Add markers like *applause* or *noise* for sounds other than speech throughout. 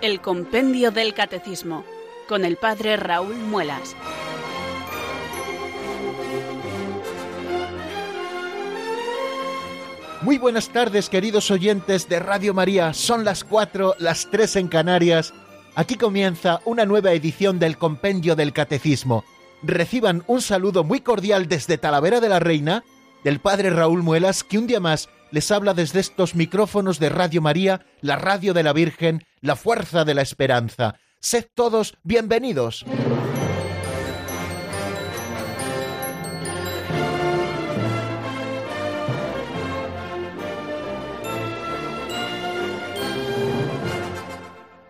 El Compendio del Catecismo con el Padre Raúl Muelas. Muy buenas tardes queridos oyentes de Radio María, son las cuatro, las tres en Canarias. Aquí comienza una nueva edición del Compendio del Catecismo. Reciban un saludo muy cordial desde Talavera de la Reina del Padre Raúl Muelas, que un día más les habla desde estos micrófonos de Radio María, la radio de la Virgen, la fuerza de la esperanza. Sed todos bienvenidos.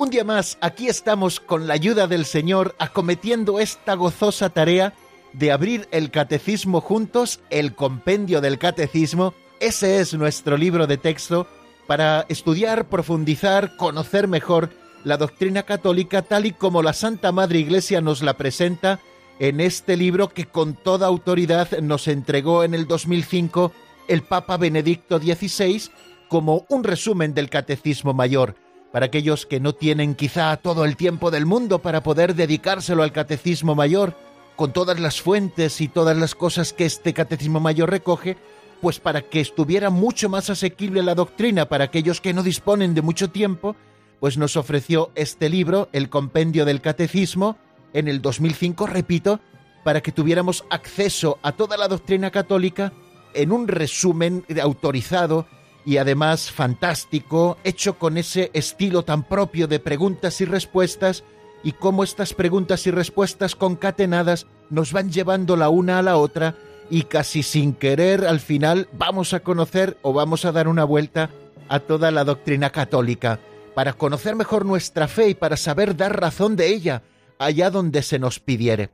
Un día más, aquí estamos con la ayuda del Señor acometiendo esta gozosa tarea de abrir el catecismo juntos, el compendio del catecismo, ese es nuestro libro de texto para estudiar, profundizar, conocer mejor la doctrina católica tal y como la Santa Madre Iglesia nos la presenta en este libro que con toda autoridad nos entregó en el 2005 el Papa Benedicto XVI como un resumen del Catecismo Mayor. Para aquellos que no tienen quizá todo el tiempo del mundo para poder dedicárselo al Catecismo Mayor, con todas las fuentes y todas las cosas que este Catecismo Mayor recoge, pues para que estuviera mucho más asequible la doctrina para aquellos que no disponen de mucho tiempo, pues nos ofreció este libro, el Compendio del Catecismo, en el 2005, repito, para que tuviéramos acceso a toda la doctrina católica en un resumen autorizado y además fantástico, hecho con ese estilo tan propio de preguntas y respuestas, y cómo estas preguntas y respuestas concatenadas nos van llevando la una a la otra y casi sin querer al final vamos a conocer o vamos a dar una vuelta a toda la doctrina católica, para conocer mejor nuestra fe y para saber dar razón de ella allá donde se nos pidiere.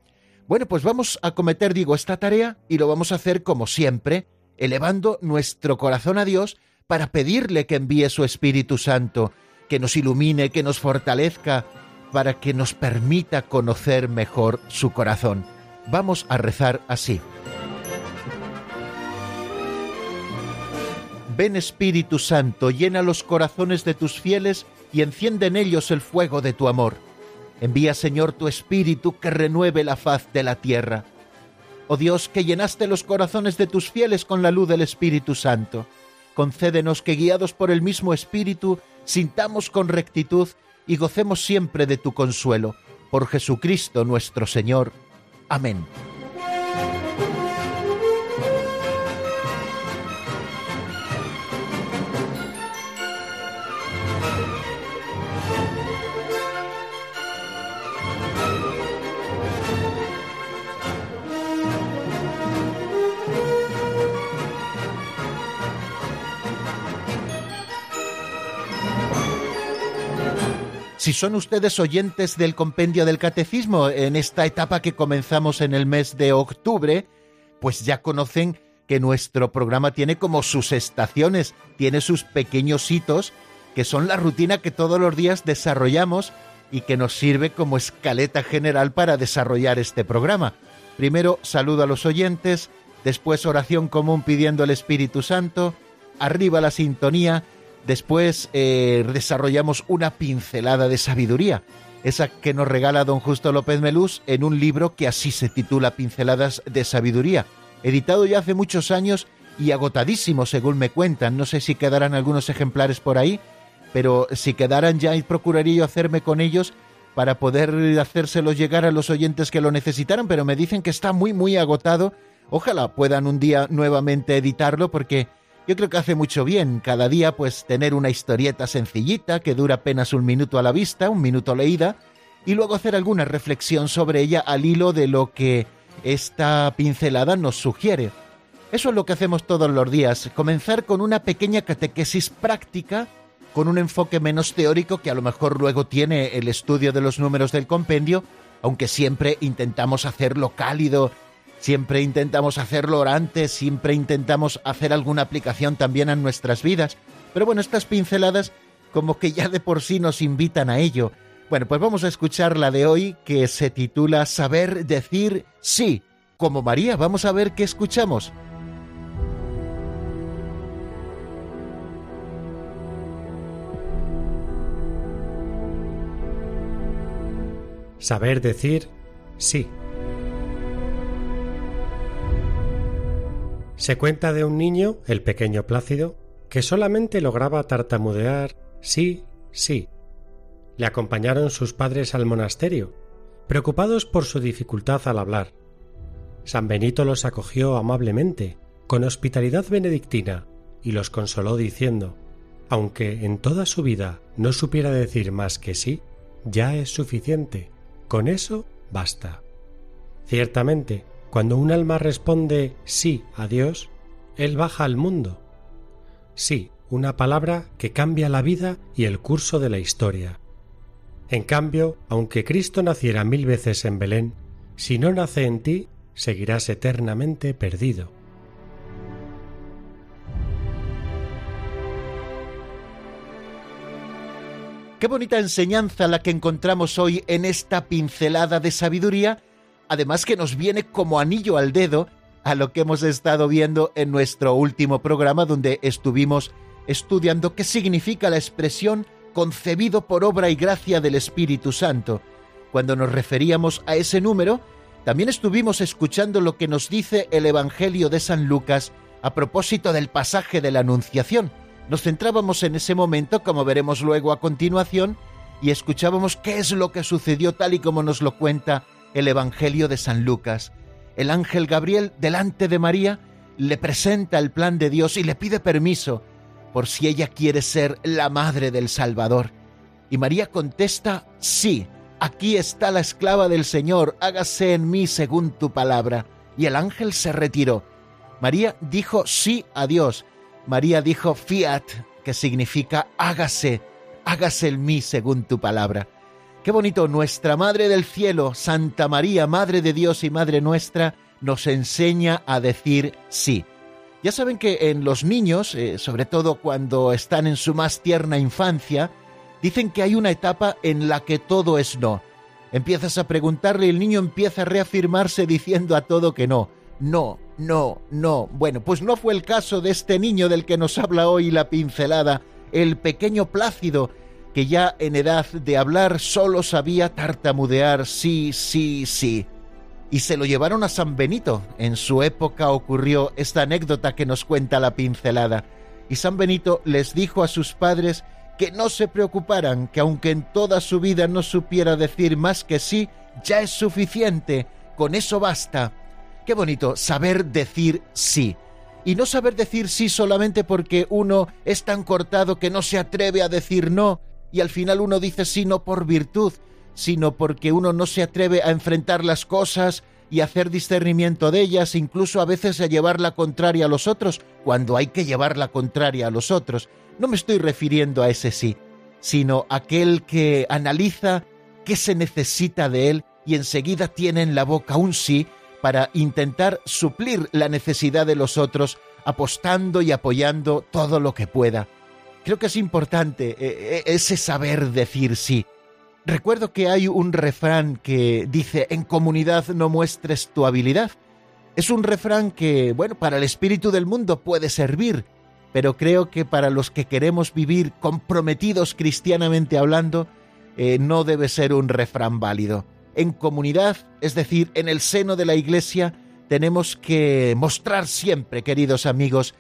Bueno, pues vamos a cometer, digo, esta tarea y lo vamos a hacer como siempre, elevando nuestro corazón a Dios para pedirle que envíe su Espíritu Santo, que nos ilumine, que nos fortalezca, para que nos permita conocer mejor su corazón. Vamos a rezar así. Ven Espíritu Santo, llena los corazones de tus fieles y enciende en ellos el fuego de tu amor. Envía Señor tu Espíritu que renueve la faz de la tierra. Oh Dios, que llenaste los corazones de tus fieles con la luz del Espíritu Santo, concédenos que guiados por el mismo Espíritu, sintamos con rectitud y gocemos siempre de tu consuelo. Por Jesucristo nuestro Señor. Amén. Si son ustedes oyentes del compendio del catecismo en esta etapa que comenzamos en el mes de octubre, pues ya conocen que nuestro programa tiene como sus estaciones, tiene sus pequeños hitos, que son la rutina que todos los días desarrollamos y que nos sirve como escaleta general para desarrollar este programa. Primero saludo a los oyentes, después oración común pidiendo el Espíritu Santo, arriba la sintonía, Después eh, desarrollamos una pincelada de sabiduría, esa que nos regala don Justo López Melús en un libro que así se titula Pinceladas de Sabiduría, editado ya hace muchos años y agotadísimo según me cuentan. No sé si quedarán algunos ejemplares por ahí, pero si quedaran ya procuraría yo hacerme con ellos para poder hacérselos llegar a los oyentes que lo necesitaran, pero me dicen que está muy muy agotado. Ojalá puedan un día nuevamente editarlo porque yo creo que hace mucho bien cada día pues tener una historieta sencillita que dura apenas un minuto a la vista, un minuto leída, y luego hacer alguna reflexión sobre ella al hilo de lo que esta pincelada nos sugiere. Eso es lo que hacemos todos los días, comenzar con una pequeña catequesis práctica, con un enfoque menos teórico que a lo mejor luego tiene el estudio de los números del compendio, aunque siempre intentamos hacerlo cálido Siempre intentamos hacerlo orante, siempre intentamos hacer alguna aplicación también a nuestras vidas. Pero bueno, estas pinceladas como que ya de por sí nos invitan a ello, Bueno, pues vamos a escuchar la de hoy que se titula Saber decir sí. Como María, vamos a ver qué escuchamos. Saber decir sí. Se cuenta de un niño, el pequeño Plácido, que solamente lograba tartamudear sí, sí. Le acompañaron sus padres al monasterio, preocupados por su dificultad al hablar. San Benito los acogió amablemente, con hospitalidad benedictina, y los consoló diciendo, aunque en toda su vida no supiera decir más que sí, ya es suficiente, con eso basta. Ciertamente, cuando un alma responde sí a Dios, Él baja al mundo. Sí, una palabra que cambia la vida y el curso de la historia. En cambio, aunque Cristo naciera mil veces en Belén, si no nace en ti, seguirás eternamente perdido. Qué bonita enseñanza la que encontramos hoy en esta pincelada de sabiduría además que nos viene como anillo al dedo a lo que hemos estado viendo en nuestro último programa donde estuvimos estudiando qué significa la expresión concebido por obra y gracia del Espíritu Santo. Cuando nos referíamos a ese número, también estuvimos escuchando lo que nos dice el Evangelio de San Lucas a propósito del pasaje de la Anunciación. Nos centrábamos en ese momento, como veremos luego a continuación, y escuchábamos qué es lo que sucedió tal y como nos lo cuenta el Evangelio de San Lucas. El ángel Gabriel, delante de María, le presenta el plan de Dios y le pide permiso por si ella quiere ser la madre del Salvador. Y María contesta, sí, aquí está la esclava del Señor, hágase en mí según tu palabra. Y el ángel se retiró. María dijo sí a Dios. María dijo fiat, que significa hágase, hágase en mí según tu palabra. Qué bonito, nuestra Madre del Cielo, Santa María, Madre de Dios y Madre nuestra, nos enseña a decir sí. Ya saben que en los niños, eh, sobre todo cuando están en su más tierna infancia, dicen que hay una etapa en la que todo es no. Empiezas a preguntarle y el niño empieza a reafirmarse diciendo a todo que no. No, no, no. Bueno, pues no fue el caso de este niño del que nos habla hoy la pincelada, el pequeño Plácido, que ya en edad de hablar solo sabía tartamudear sí, sí, sí. Y se lo llevaron a San Benito. En su época ocurrió esta anécdota que nos cuenta la pincelada. Y San Benito les dijo a sus padres que no se preocuparan, que aunque en toda su vida no supiera decir más que sí, ya es suficiente, con eso basta. Qué bonito saber decir sí. Y no saber decir sí solamente porque uno es tan cortado que no se atreve a decir no, y al final uno dice sí no por virtud, sino porque uno no se atreve a enfrentar las cosas y hacer discernimiento de ellas, incluso a veces a llevar la contraria a los otros, cuando hay que llevar la contraria a los otros. No me estoy refiriendo a ese sí, sino aquel que analiza qué se necesita de él y enseguida tiene en la boca un sí para intentar suplir la necesidad de los otros, apostando y apoyando todo lo que pueda. Creo que es importante eh, eh, ese saber decir sí. Recuerdo que hay un refrán que dice, en comunidad no muestres tu habilidad. Es un refrán que, bueno, para el espíritu del mundo puede servir, pero creo que para los que queremos vivir comprometidos cristianamente hablando, eh, no debe ser un refrán válido. En comunidad, es decir, en el seno de la iglesia, tenemos que mostrar siempre, queridos amigos,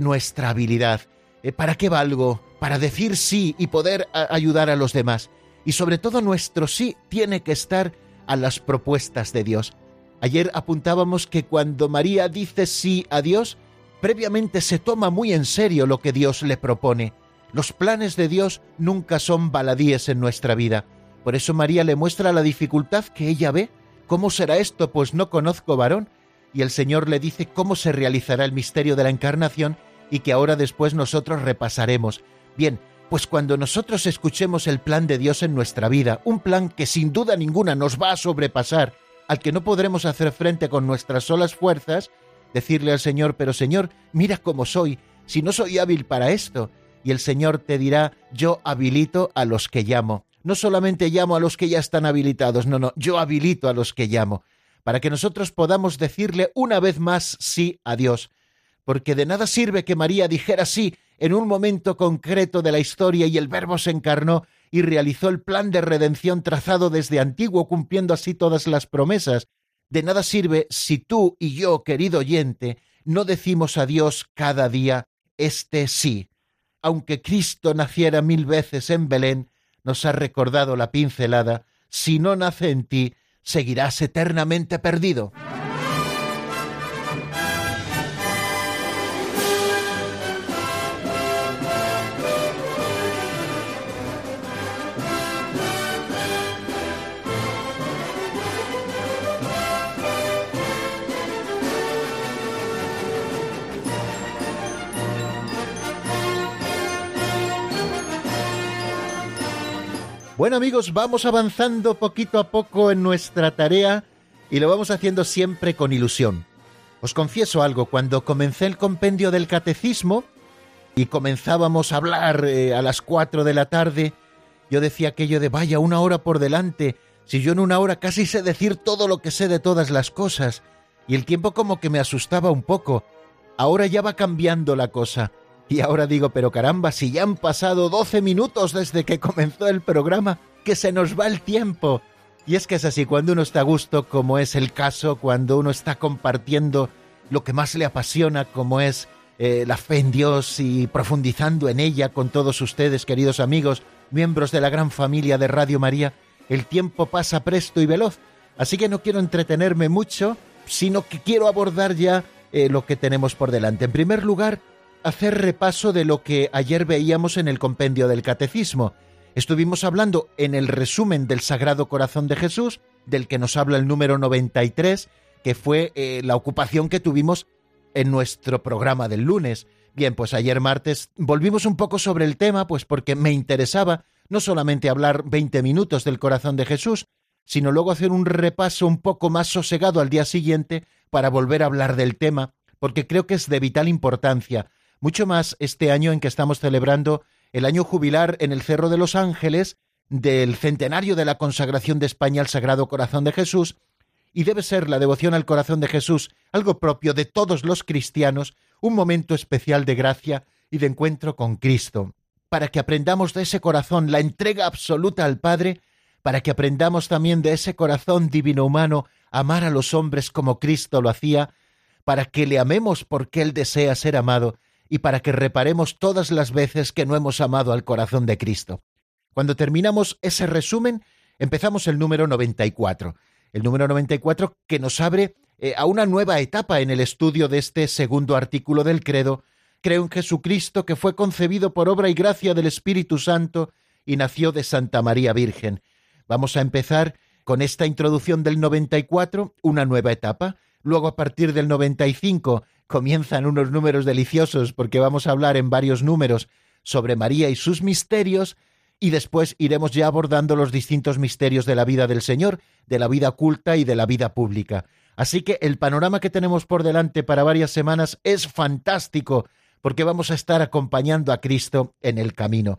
nuestra habilidad. Eh, ¿Para qué valgo? Para decir sí y poder ayudar a los demás. Y sobre todo nuestro sí tiene que estar a las propuestas de Dios. Ayer apuntábamos que cuando María dice sí a Dios, previamente se toma muy en serio lo que Dios le propone. Los planes de Dios nunca son baladíes en nuestra vida. Por eso María le muestra la dificultad que ella ve. ¿Cómo será esto? Pues no conozco varón. Y el Señor le dice cómo se realizará el misterio de la encarnación y que ahora después nosotros repasaremos. Bien, pues cuando nosotros escuchemos el plan de Dios en nuestra vida, un plan que sin duda ninguna nos va a sobrepasar, al que no podremos hacer frente con nuestras solas fuerzas, decirle al Señor, pero Señor, mira cómo soy, si no soy hábil para esto, y el Señor te dirá, yo habilito a los que llamo. no solamente llamo a los que ya están habilitados, no, no, yo habilito a los que llamo, para que nosotros podamos decirle una vez más sí a Dios, porque de nada sirve que María dijera sí en un momento concreto de la historia y el Verbo se encarnó y realizó el plan de redención trazado desde antiguo, cumpliendo así todas las promesas. De nada sirve si tú y yo, querido oyente, no decimos a Dios cada día este sí. Aunque Cristo naciera mil veces en Belén, nos ha recordado la pincelada, si no nace en ti, seguirás eternamente perdido. Bueno amigos, vamos avanzando poquito a poco en nuestra tarea y lo vamos haciendo siempre con ilusión. Os confieso algo, cuando comencé el compendio del catecismo y comenzábamos a hablar eh, a las cuatro de la tarde, yo decía aquello de vaya una hora por delante, si yo en una hora casi sé decir todo lo que sé de todas las cosas, y el tiempo como que me asustaba un poco. Ahora ya va cambiando la cosa. Y ahora digo, pero caramba, si ya han pasado 12 minutos desde que comenzó el programa, que se nos va el tiempo. Y es que es así, cuando uno está a gusto, como es el caso, cuando uno está compartiendo lo que más le apasiona, como es eh, la fe en Dios y profundizando en ella con todos ustedes, queridos amigos, miembros de la gran familia de Radio María, el tiempo pasa presto y veloz. Así que no quiero entretenerme mucho, sino que quiero abordar ya eh, lo que tenemos por delante. En primer lugar, hacer repaso de lo que ayer veíamos en el compendio del Catecismo. Estuvimos hablando en el resumen del Sagrado Corazón de Jesús, del que nos habla el número 93, que fue eh, la ocupación que tuvimos en nuestro programa del lunes. Bien, pues ayer martes volvimos un poco sobre el tema, pues porque me interesaba no solamente hablar 20 minutos del corazón de Jesús, sino luego hacer un repaso un poco más sosegado al día siguiente para volver a hablar del tema, porque creo que es de vital importancia mucho más este año en que estamos celebrando el año jubilar en el Cerro de los Ángeles del centenario de la consagración de España al Sagrado Corazón de Jesús, y debe ser la devoción al corazón de Jesús algo propio de todos los cristianos, un momento especial de gracia y de encuentro con Cristo, para que aprendamos de ese corazón la entrega absoluta al Padre, para que aprendamos también de ese corazón divino humano amar a los hombres como Cristo lo hacía, para que le amemos porque Él desea ser amado y para que reparemos todas las veces que no hemos amado al corazón de Cristo. Cuando terminamos ese resumen, empezamos el número 94. El número 94 que nos abre eh, a una nueva etapa en el estudio de este segundo artículo del credo. Creo en Jesucristo que fue concebido por obra y gracia del Espíritu Santo y nació de Santa María Virgen. Vamos a empezar con esta introducción del 94, una nueva etapa. Luego, a partir del 95, comienzan unos números deliciosos porque vamos a hablar en varios números sobre María y sus misterios y después iremos ya abordando los distintos misterios de la vida del Señor, de la vida culta y de la vida pública. Así que el panorama que tenemos por delante para varias semanas es fantástico porque vamos a estar acompañando a Cristo en el camino.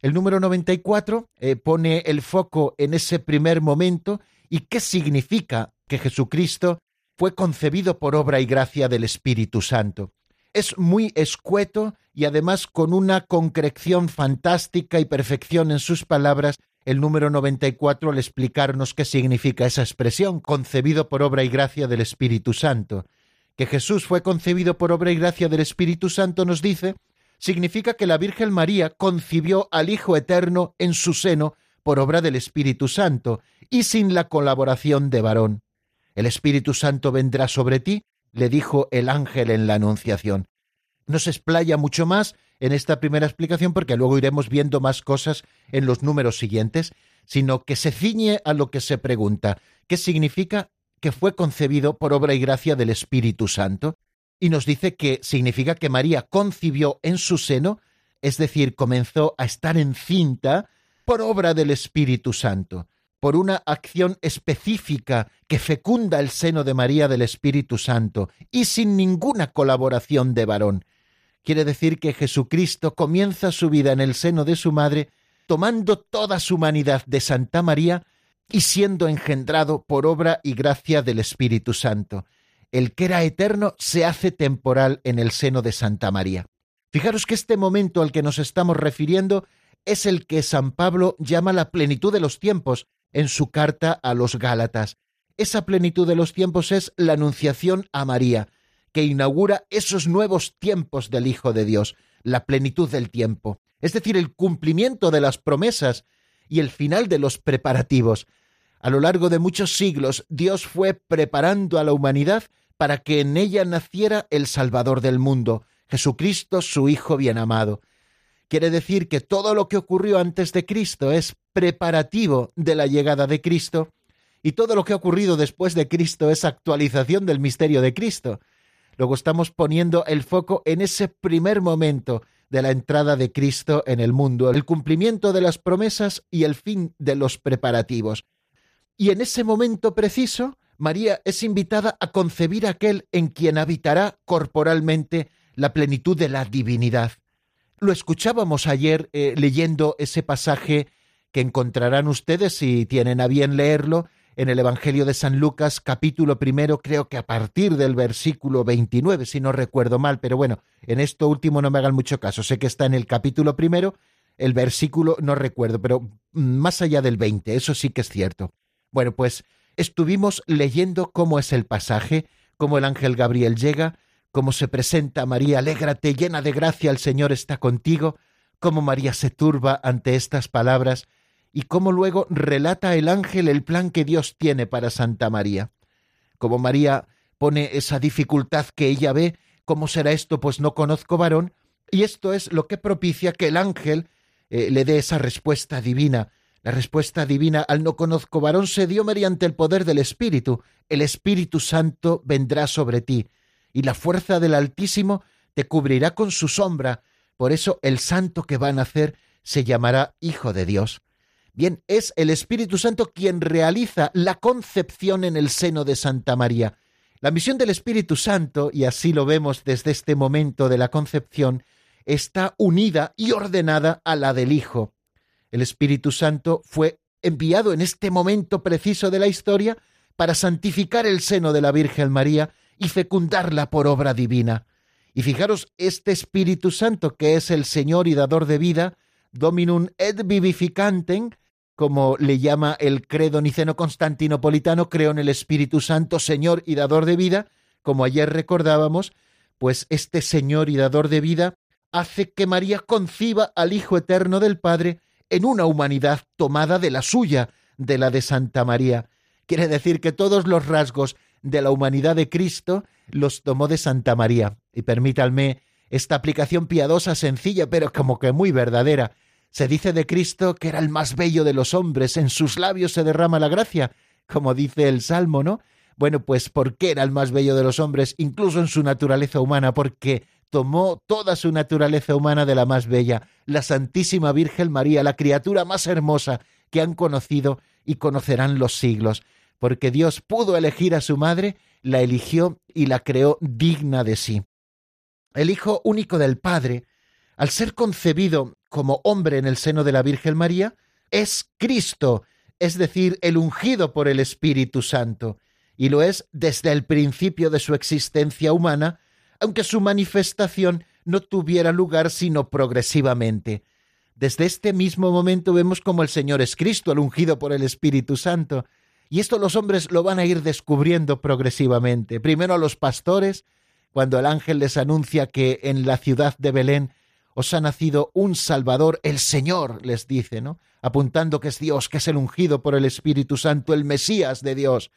El número 94 eh, pone el foco en ese primer momento y qué significa que Jesucristo fue concebido por obra y gracia del Espíritu Santo. Es muy escueto y además con una concreción fantástica y perfección en sus palabras el número 94 al explicarnos qué significa esa expresión, concebido por obra y gracia del Espíritu Santo. Que Jesús fue concebido por obra y gracia del Espíritu Santo nos dice, significa que la Virgen María concibió al Hijo Eterno en su seno por obra del Espíritu Santo y sin la colaboración de varón. El Espíritu Santo vendrá sobre ti, le dijo el ángel en la Anunciación. No se explaya mucho más en esta primera explicación porque luego iremos viendo más cosas en los números siguientes, sino que se ciñe a lo que se pregunta, ¿qué significa que fue concebido por obra y gracia del Espíritu Santo? Y nos dice que significa que María concibió en su seno, es decir, comenzó a estar encinta por obra del Espíritu Santo por una acción específica que fecunda el seno de María del Espíritu Santo y sin ninguna colaboración de varón. Quiere decir que Jesucristo comienza su vida en el seno de su madre tomando toda su humanidad de Santa María y siendo engendrado por obra y gracia del Espíritu Santo. El que era eterno se hace temporal en el seno de Santa María. Fijaros que este momento al que nos estamos refiriendo es el que San Pablo llama la plenitud de los tiempos en su carta a los Gálatas. Esa plenitud de los tiempos es la anunciación a María, que inaugura esos nuevos tiempos del Hijo de Dios, la plenitud del tiempo, es decir, el cumplimiento de las promesas y el final de los preparativos. A lo largo de muchos siglos, Dios fue preparando a la humanidad para que en ella naciera el Salvador del mundo, Jesucristo, su Hijo bien amado. Quiere decir que todo lo que ocurrió antes de Cristo es preparativo de la llegada de Cristo, y todo lo que ha ocurrido después de Cristo es actualización del misterio de Cristo. Luego estamos poniendo el foco en ese primer momento de la entrada de Cristo en el mundo, el cumplimiento de las promesas y el fin de los preparativos. Y en ese momento preciso, María es invitada a concebir aquel en quien habitará corporalmente la plenitud de la divinidad. Lo escuchábamos ayer eh, leyendo ese pasaje que encontrarán ustedes si tienen a bien leerlo en el Evangelio de San Lucas, capítulo primero, creo que a partir del versículo 29, si no recuerdo mal, pero bueno, en esto último no me hagan mucho caso, sé que está en el capítulo primero, el versículo no recuerdo, pero más allá del 20, eso sí que es cierto. Bueno, pues estuvimos leyendo cómo es el pasaje, cómo el ángel Gabriel llega, cómo se presenta María, alégrate, llena de gracia, el Señor está contigo, cómo María se turba ante estas palabras, y cómo luego relata el ángel el plan que Dios tiene para Santa María. Como María pone esa dificultad que ella ve, ¿cómo será esto? Pues no conozco varón, y esto es lo que propicia que el ángel eh, le dé esa respuesta divina. La respuesta divina al no conozco varón se dio mediante el poder del Espíritu. El Espíritu Santo vendrá sobre ti, y la fuerza del Altísimo te cubrirá con su sombra. Por eso el santo que va a nacer se llamará Hijo de Dios. Bien, es el Espíritu Santo quien realiza la concepción en el seno de Santa María. La misión del Espíritu Santo, y así lo vemos desde este momento de la concepción, está unida y ordenada a la del Hijo. El Espíritu Santo fue enviado en este momento preciso de la historia para santificar el seno de la Virgen María y fecundarla por obra divina. Y fijaros, este Espíritu Santo, que es el Señor y dador de vida, Dominum et vivificantem, como le llama el credo niceno constantinopolitano, creo en el Espíritu Santo, Señor y dador de vida, como ayer recordábamos, pues este Señor y dador de vida hace que María conciba al Hijo Eterno del Padre en una humanidad tomada de la suya, de la de Santa María. Quiere decir que todos los rasgos de la humanidad de Cristo los tomó de Santa María. Y permítanme esta aplicación piadosa, sencilla, pero como que muy verdadera. Se dice de Cristo que era el más bello de los hombres, en sus labios se derrama la gracia, como dice el Salmo, ¿no? Bueno, pues ¿por qué era el más bello de los hombres, incluso en su naturaleza humana? Porque tomó toda su naturaleza humana de la más bella, la Santísima Virgen María, la criatura más hermosa que han conocido y conocerán los siglos, porque Dios pudo elegir a su madre, la eligió y la creó digna de sí. El Hijo único del Padre, al ser concebido como hombre en el seno de la Virgen María, es Cristo, es decir, el ungido por el Espíritu Santo, y lo es desde el principio de su existencia humana, aunque su manifestación no tuviera lugar sino progresivamente. Desde este mismo momento vemos como el Señor es Cristo, el ungido por el Espíritu Santo, y esto los hombres lo van a ir descubriendo progresivamente. Primero a los pastores, cuando el ángel les anuncia que en la ciudad de Belén os ha nacido un Salvador, el Señor, les dice, ¿no? Apuntando que es Dios, que es el ungido por el Espíritu Santo, el Mesías de Dios.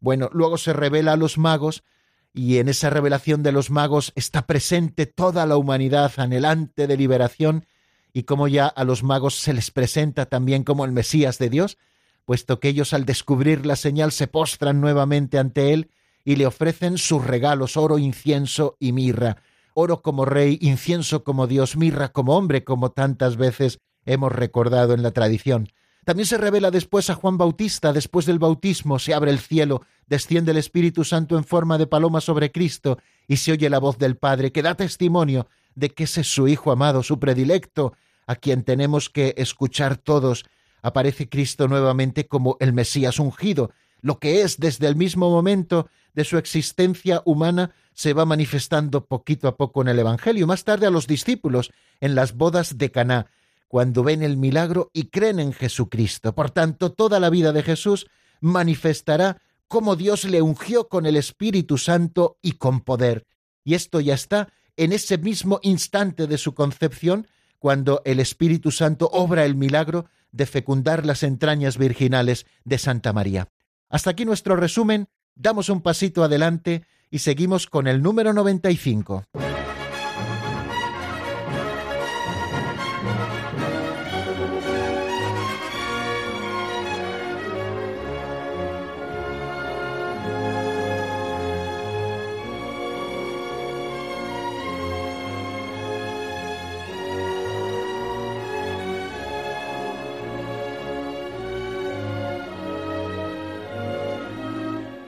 Bueno, luego se revela a los magos y en esa revelación de los magos está presente toda la humanidad anhelante de liberación y como ya a los magos se les presenta también como el Mesías de Dios, puesto que ellos al descubrir la señal se postran nuevamente ante él y le ofrecen sus regalos, oro, incienso y mirra. Oro como rey, incienso como Dios, mirra como hombre, como tantas veces hemos recordado en la tradición. También se revela después a Juan Bautista, después del bautismo se abre el cielo, desciende el Espíritu Santo en forma de paloma sobre Cristo y se oye la voz del Padre que da testimonio de que ese es su Hijo amado, su predilecto, a quien tenemos que escuchar todos, aparece Cristo nuevamente como el Mesías ungido, lo que es desde el mismo momento de su existencia humana se va manifestando poquito a poco en el Evangelio, más tarde a los discípulos en las bodas de Caná, cuando ven el milagro y creen en Jesucristo. Por tanto, toda la vida de Jesús manifestará cómo Dios le ungió con el Espíritu Santo y con poder. Y esto ya está en ese mismo instante de su concepción, cuando el Espíritu Santo obra el milagro de fecundar las entrañas virginales de Santa María. Hasta aquí nuestro resumen, damos un pasito adelante y seguimos con el número 95.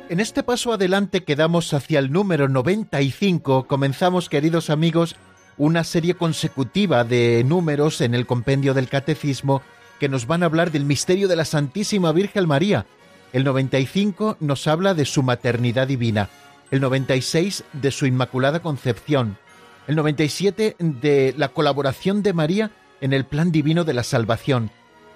En este paso adelante que damos hacia el número 95, comenzamos, queridos amigos, una serie consecutiva de números en el compendio del Catecismo que nos van a hablar del misterio de la Santísima Virgen María. El 95 nos habla de su maternidad divina, el 96 de su Inmaculada Concepción, el 97 de la colaboración de María en el plan divino de la salvación,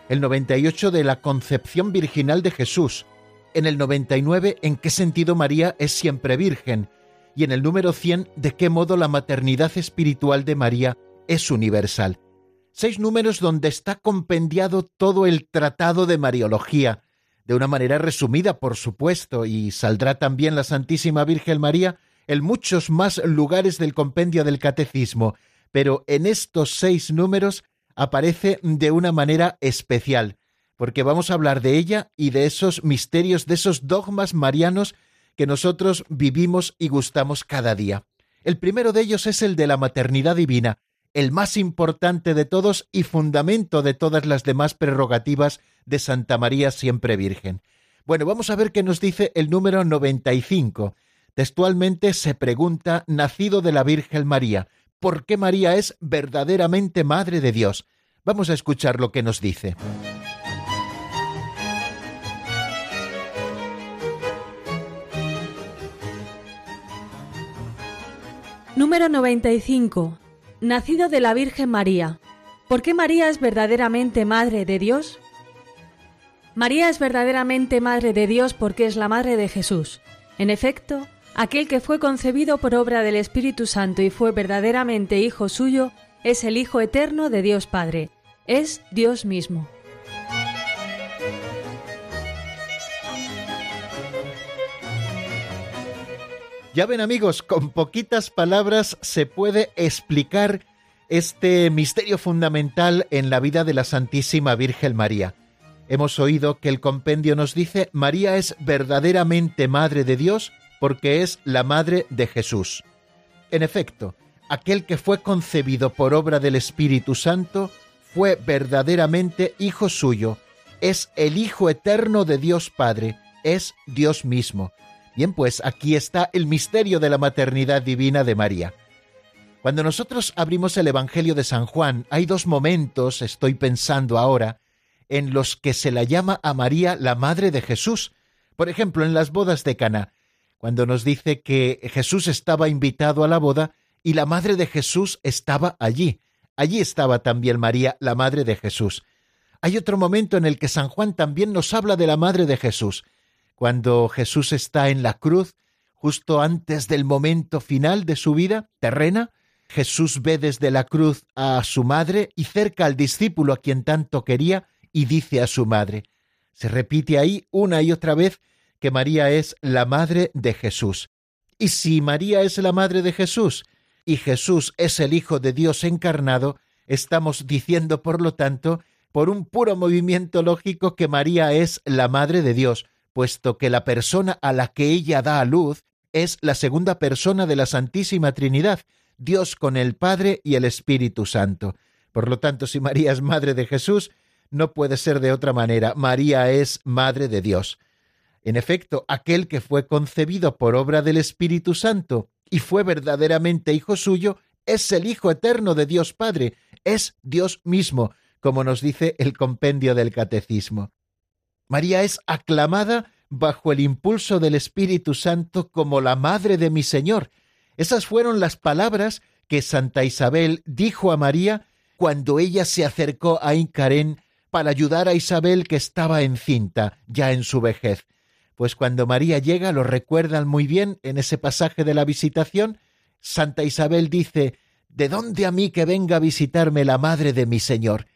el 98 de la concepción virginal de Jesús, en el 99 en qué sentido María es siempre virgen y en el número 100 de qué modo la maternidad espiritual de María es universal. Seis números donde está compendiado todo el tratado de Mariología, de una manera resumida, por supuesto, y saldrá también la Santísima Virgen María en muchos más lugares del compendio del Catecismo, pero en estos seis números aparece de una manera especial, porque vamos a hablar de ella y de esos misterios, de esos dogmas marianos que nosotros vivimos y gustamos cada día. El primero de ellos es el de la maternidad divina, el más importante de todos y fundamento de todas las demás prerrogativas de Santa María siempre Virgen. Bueno, vamos a ver qué nos dice el número 95. Textualmente se pregunta, nacido de la Virgen María, ¿por qué María es verdaderamente Madre de Dios? Vamos a escuchar lo que nos dice. Número 95. Nacido de la Virgen María. ¿Por qué María es verdaderamente Madre de Dios? María es verdaderamente Madre de Dios porque es la Madre de Jesús. En efecto, aquel que fue concebido por obra del Espíritu Santo y fue verdaderamente Hijo suyo, es el Hijo eterno de Dios Padre, es Dios mismo. Ya ven amigos, con poquitas palabras se puede explicar este misterio fundamental en la vida de la Santísima Virgen María. Hemos oído que el compendio nos dice María es verdaderamente Madre de Dios porque es la Madre de Jesús. En efecto, aquel que fue concebido por obra del Espíritu Santo fue verdaderamente Hijo suyo, es el Hijo eterno de Dios Padre, es Dios mismo Bien, pues aquí está el misterio de la maternidad divina de María. Cuando nosotros abrimos el Evangelio de San Juan, hay dos momentos, estoy pensando ahora, en los que se la llama a María la madre de Jesús. Por ejemplo, en las bodas de Cana, cuando nos dice que Jesús estaba invitado a la boda y la madre de Jesús estaba allí. Allí estaba también María, la madre de Jesús. Hay otro momento en el que San Juan también nos habla de la madre de Jesús cuando Jesús está en la cruz, justo antes del momento final de su vida terrena, Jesús ve desde la cruz a su madre y cerca al discípulo a quien tanto quería y dice a su madre. Se repite ahí una y otra vez que María es la madre de Jesús. Y si María es la madre de Jesús y Jesús es el Hijo de Dios encarnado, estamos diciendo, por lo tanto, por un puro movimiento lógico que María es la madre de Dios, puesto que la persona a la que ella da a luz es la segunda persona de la Santísima Trinidad, Dios con el Padre y el Espíritu Santo. Por lo tanto, si María es Madre de Jesús, no puede ser de otra manera. María es Madre de Dios. En efecto, aquel que fue concebido por obra del Espíritu Santo y fue verdaderamente Hijo suyo, es el Hijo eterno de Dios Padre, es Dios mismo, como nos dice el compendio del Catecismo. María es aclamada bajo el impulso del Espíritu Santo como la Madre de mi Señor. Esas fueron las palabras que Santa Isabel dijo a María cuando ella se acercó a Incarén para ayudar a Isabel que estaba encinta, ya en su vejez. Pues cuando María llega, lo recuerdan muy bien en ese pasaje de la visitación, Santa Isabel dice, ¿De dónde a mí que venga a visitarme la madre de mi Señor?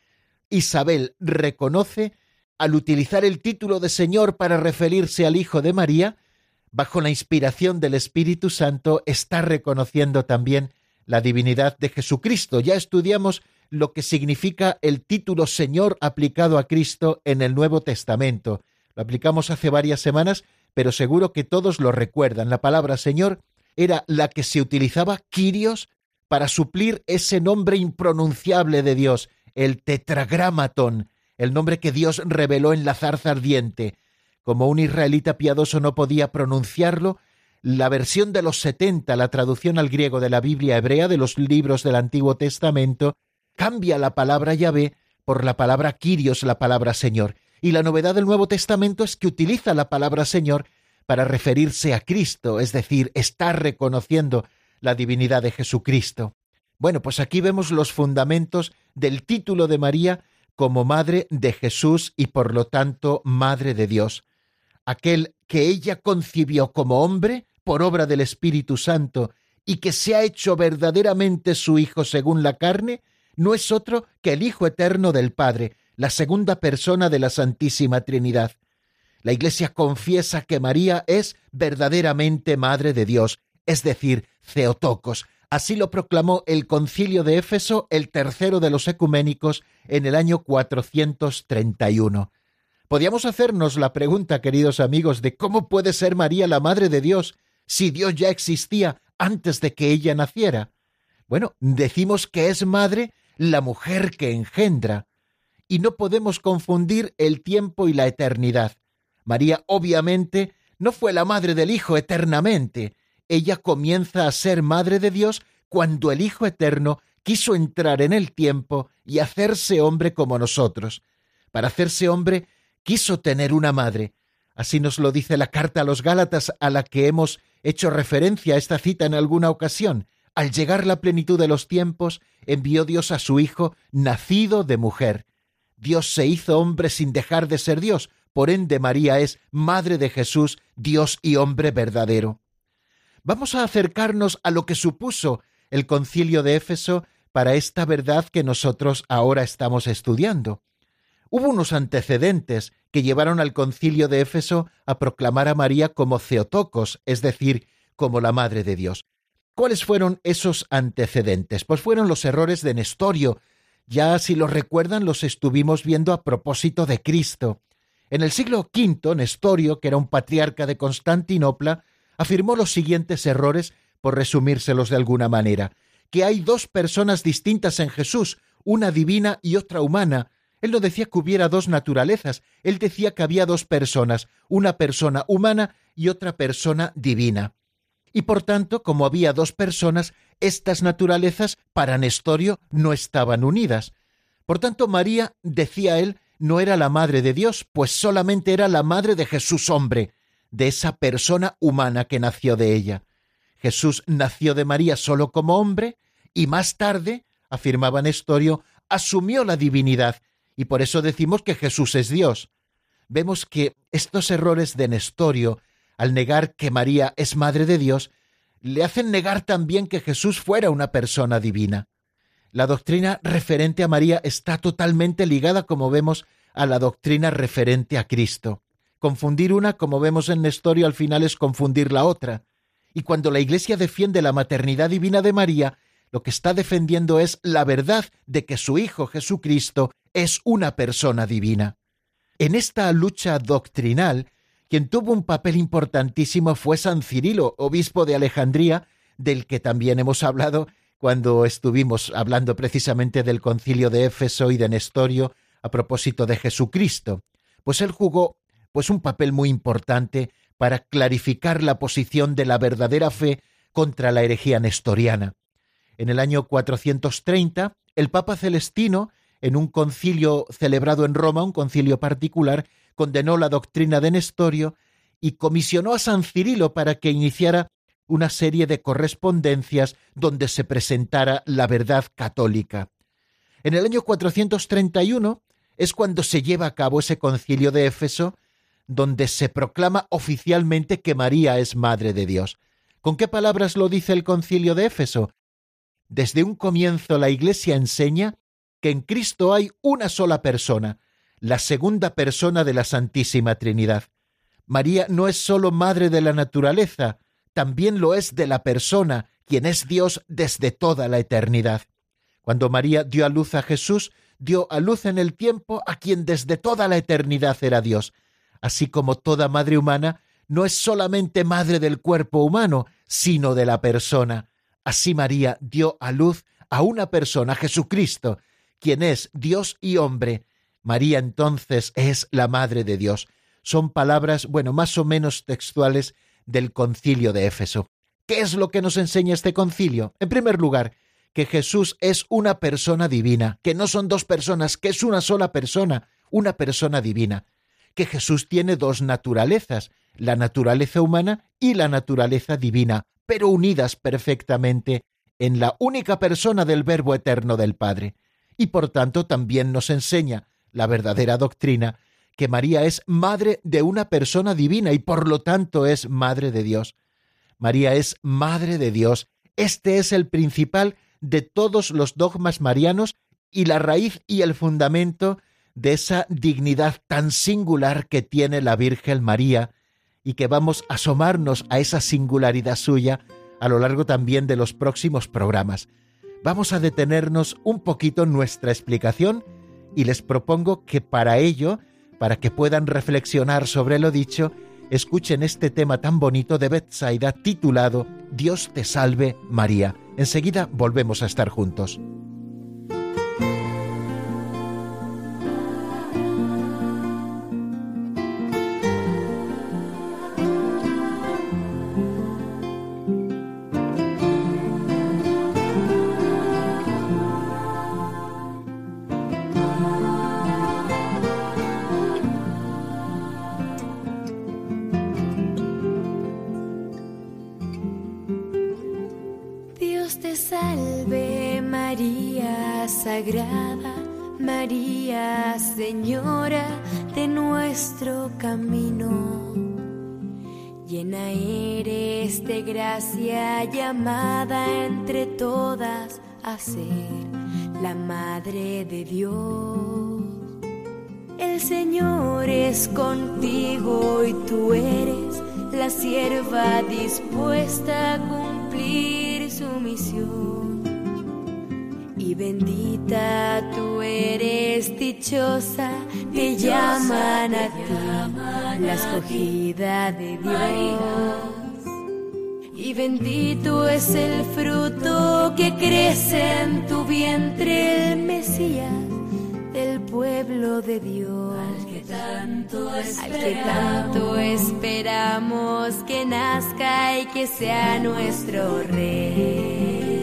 Isabel reconoce, al utilizar el título de Señor para referirse al Hijo de María, bajo la inspiración del Espíritu Santo, está reconociendo también la divinidad de Jesucristo. Ya estudiamos lo que significa el título Señor aplicado a Cristo en el Nuevo Testamento. Lo aplicamos hace varias semanas, pero seguro que todos lo recuerdan. La palabra Señor era la que se utilizaba Kyrios para suplir ese nombre impronunciable de Dios, el tetragramaton, el nombre que Dios reveló en la zarza ardiente. Como un israelita piadoso no podía pronunciarlo, la versión de los setenta, la traducción al griego de la Biblia hebrea de los libros del Antiguo Testamento, cambia la palabra Yahvé por la palabra Kyrios, la palabra Señor. Y la novedad del Nuevo Testamento es que utiliza la palabra Señor para referirse a Cristo, es decir, está reconociendo la divinidad de Jesucristo. Bueno, pues aquí vemos los fundamentos del título de María como Madre de Jesús y por lo tanto Madre de Dios. Aquel que ella concibió como hombre por obra del Espíritu Santo y que se ha hecho verdaderamente su Hijo según la carne, no es otro que el Hijo eterno del Padre, la segunda persona de la Santísima Trinidad. La Iglesia confiesa que María es verdaderamente Madre de Dios, es decir. Así lo proclamó el concilio de Éfeso, el tercero de los ecuménicos, en el año 431. Podíamos hacernos la pregunta, queridos amigos, de cómo puede ser María la Madre de Dios si Dios ya existía antes de que ella naciera. Bueno, decimos que es madre la mujer que engendra. Y no podemos confundir el tiempo y la eternidad. María obviamente no fue la madre del Hijo eternamente. Ella comienza a ser madre de Dios cuando el Hijo eterno quiso entrar en el tiempo y hacerse hombre como nosotros. Para hacerse hombre quiso tener una madre. Así nos lo dice la carta a los Gálatas a la que hemos hecho referencia a esta cita en alguna ocasión. Al llegar la plenitud de los tiempos, envió Dios a su Hijo, nacido de mujer. Dios se hizo hombre sin dejar de ser Dios, por ende María es Madre de Jesús, Dios y hombre verdadero. Vamos a acercarnos a lo que supuso el concilio de Éfeso para esta verdad que nosotros ahora estamos estudiando. Hubo unos antecedentes que llevaron al concilio de Éfeso a proclamar a María como Theotocos, es decir, como la Madre de Dios. ¿Cuáles fueron esos antecedentes? Pues fueron los errores de Nestorio. Ya si los recuerdan los estuvimos viendo a propósito de Cristo. En el siglo V, Nestorio, que era un patriarca de Constantinopla, afirmó los siguientes errores, por resumírselos de alguna manera, que hay dos personas distintas en Jesús, una divina y otra humana. Él no decía que hubiera dos naturalezas, él decía que había dos personas, una persona humana y otra persona divina y por tanto, como había dos personas, estas naturalezas para Nestorio no estaban unidas. Por tanto, María, decía él, no era la madre de Dios, pues solamente era la madre de Jesús hombre, de esa persona humana que nació de ella. Jesús nació de María solo como hombre y más tarde, afirmaba Nestorio, asumió la divinidad y por eso decimos que Jesús es Dios. Vemos que estos errores de Nestorio al negar que María es Madre de Dios, le hacen negar también que Jesús fuera una persona divina. La doctrina referente a María está totalmente ligada, como vemos, a la doctrina referente a Cristo. Confundir una, como vemos en Nestorio, al final es confundir la otra. Y cuando la Iglesia defiende la maternidad divina de María, lo que está defendiendo es la verdad de que su Hijo Jesucristo es una persona divina. En esta lucha doctrinal quien tuvo un papel importantísimo fue San Cirilo, obispo de Alejandría, del que también hemos hablado cuando estuvimos hablando precisamente del concilio de Éfeso y de Nestorio a propósito de Jesucristo. Pues él jugó pues un papel muy importante para clarificar la posición de la verdadera fe contra la herejía nestoriana. En el año 430, El Papa Celestino, en un concilio celebrado en Roma, un concilio particular, condenó la doctrina de Nestorio y comisionó a San Cirilo para que iniciara una serie de correspondencias donde se presentara la verdad católica. En el año 431 es cuando se lleva a cabo ese concilio de Éfeso, donde se proclama oficialmente que María es Madre de Dios. ¿Con qué palabras lo dice el concilio de Éfeso? Desde un comienzo la Iglesia enseña que en Cristo hay una sola persona, la segunda persona de la Santísima Trinidad. María no es sólo madre de la naturaleza, también lo es de la persona, quien es Dios desde toda la eternidad. Cuando María dio a luz a Jesús, dio a luz en el tiempo a quien desde toda la eternidad era Dios. Así como toda madre humana no es solamente madre del cuerpo humano, sino de la persona. Así María dio a luz a una persona, Jesucristo, quien es Dios y hombre. María entonces es la Madre de Dios son palabras, bueno, más o menos textuales del concilio de Éfeso. ¿Qué es lo que nos enseña este concilio? En primer lugar, que Jesús es una persona divina, que no son dos personas, que es una sola persona, una persona divina, que Jesús tiene dos naturalezas, la naturaleza humana y la naturaleza divina, pero unidas perfectamente en la única persona del Verbo eterno del Padre. Y por tanto también nos enseña la verdadera doctrina que María es madre de una persona divina y por lo tanto es madre de Dios. María es madre de Dios. Este es el principal de todos los dogmas marianos y la raíz y el fundamento de esa dignidad tan singular que tiene la Virgen María y que vamos a asomarnos a esa singularidad suya a lo largo también de los próximos programas. Vamos a detenernos un poquito en nuestra explicación y les propongo que para ello para que puedan reflexionar sobre lo dicho, escuchen este tema tan bonito de Bethsaida titulado Dios te salve María. Enseguida volvemos a estar juntos. María, Señora de nuestro camino. Llena eres de gracia, llamada entre todas a ser la Madre de Dios. El Señor es contigo y tú eres la sierva dispuesta a cumplir su misión bendita tú eres dichosa, te llaman a ti la escogida de Dios. Y bendito es el fruto que crece en tu vientre, el Mesías del pueblo de Dios. Al que tanto esperamos, que, tanto esperamos que nazca y que sea nuestro rey.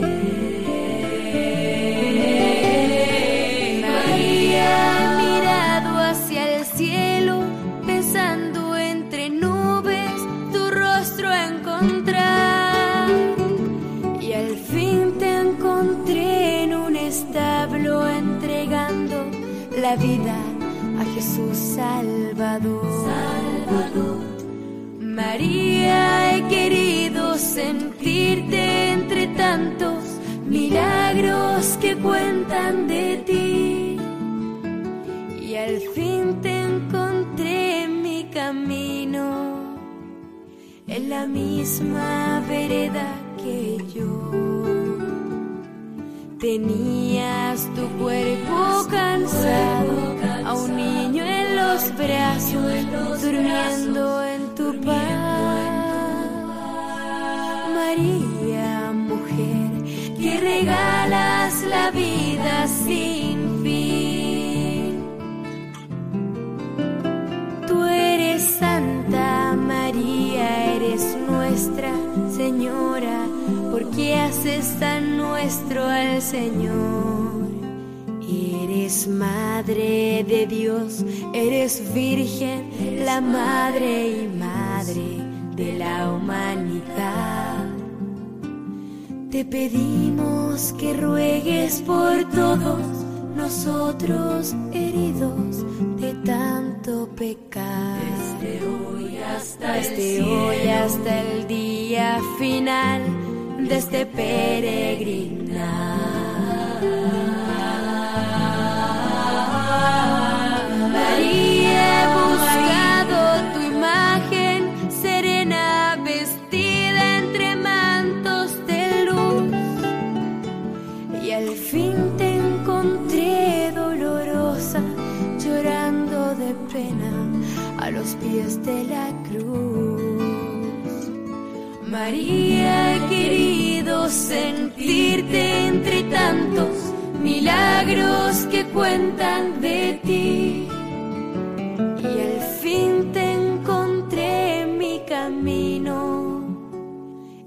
La vida a Jesús Salvador. Salvador. María, he querido sentirte entre tantos milagros que cuentan de ti. Al fin te encontré en mi camino, en la misma vereda que yo. Tenías tu cuerpo cansado, a un niño en los brazos, durmiendo en tu paz. María que regalas la vida sin Señora, porque haces tan nuestro al Señor. Eres madre de Dios, eres virgen, la madre y madre de la humanidad. Te pedimos que ruegues por todos nosotros heridos de tanto pecar. Hasta, hoy hasta el día final de este peregrinar. María, pies de la cruz. María, querido sentirte entre tantos milagros que cuentan de ti. Y al fin te encontré en mi camino,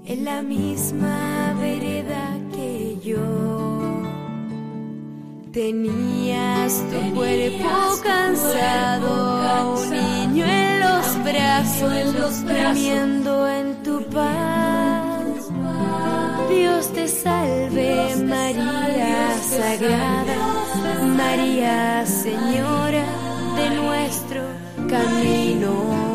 en la misma vereda que yo. Tenías tu cuerpo cansado, un niño en los brazos, durmiendo en tu paz. Dios te salve, María Sagrada, María Señora de nuestro camino.